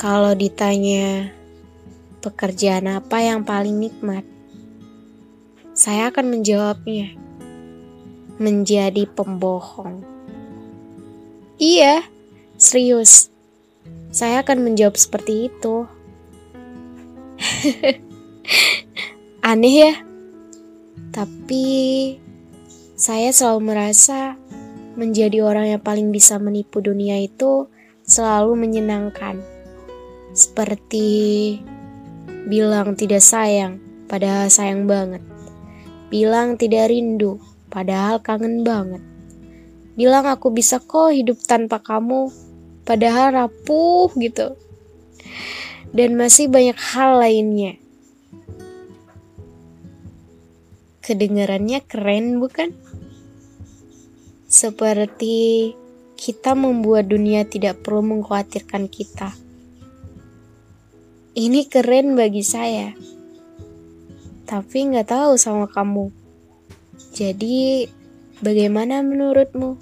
Kalau ditanya pekerjaan apa yang paling nikmat, saya akan menjawabnya menjadi pembohong. Iya, serius. Saya akan menjawab seperti itu. Aneh ya? Tapi saya selalu merasa menjadi orang yang paling bisa menipu dunia itu selalu menyenangkan. Seperti bilang tidak sayang, padahal sayang banget. Bilang tidak rindu, padahal kangen banget. Bilang aku bisa kok hidup tanpa kamu, padahal rapuh gitu. Dan masih banyak hal lainnya. Kedengarannya keren bukan? Seperti kita membuat dunia tidak perlu mengkhawatirkan kita. Ini keren bagi saya. Tapi nggak tahu sama kamu. Jadi, bagaimana menurutmu?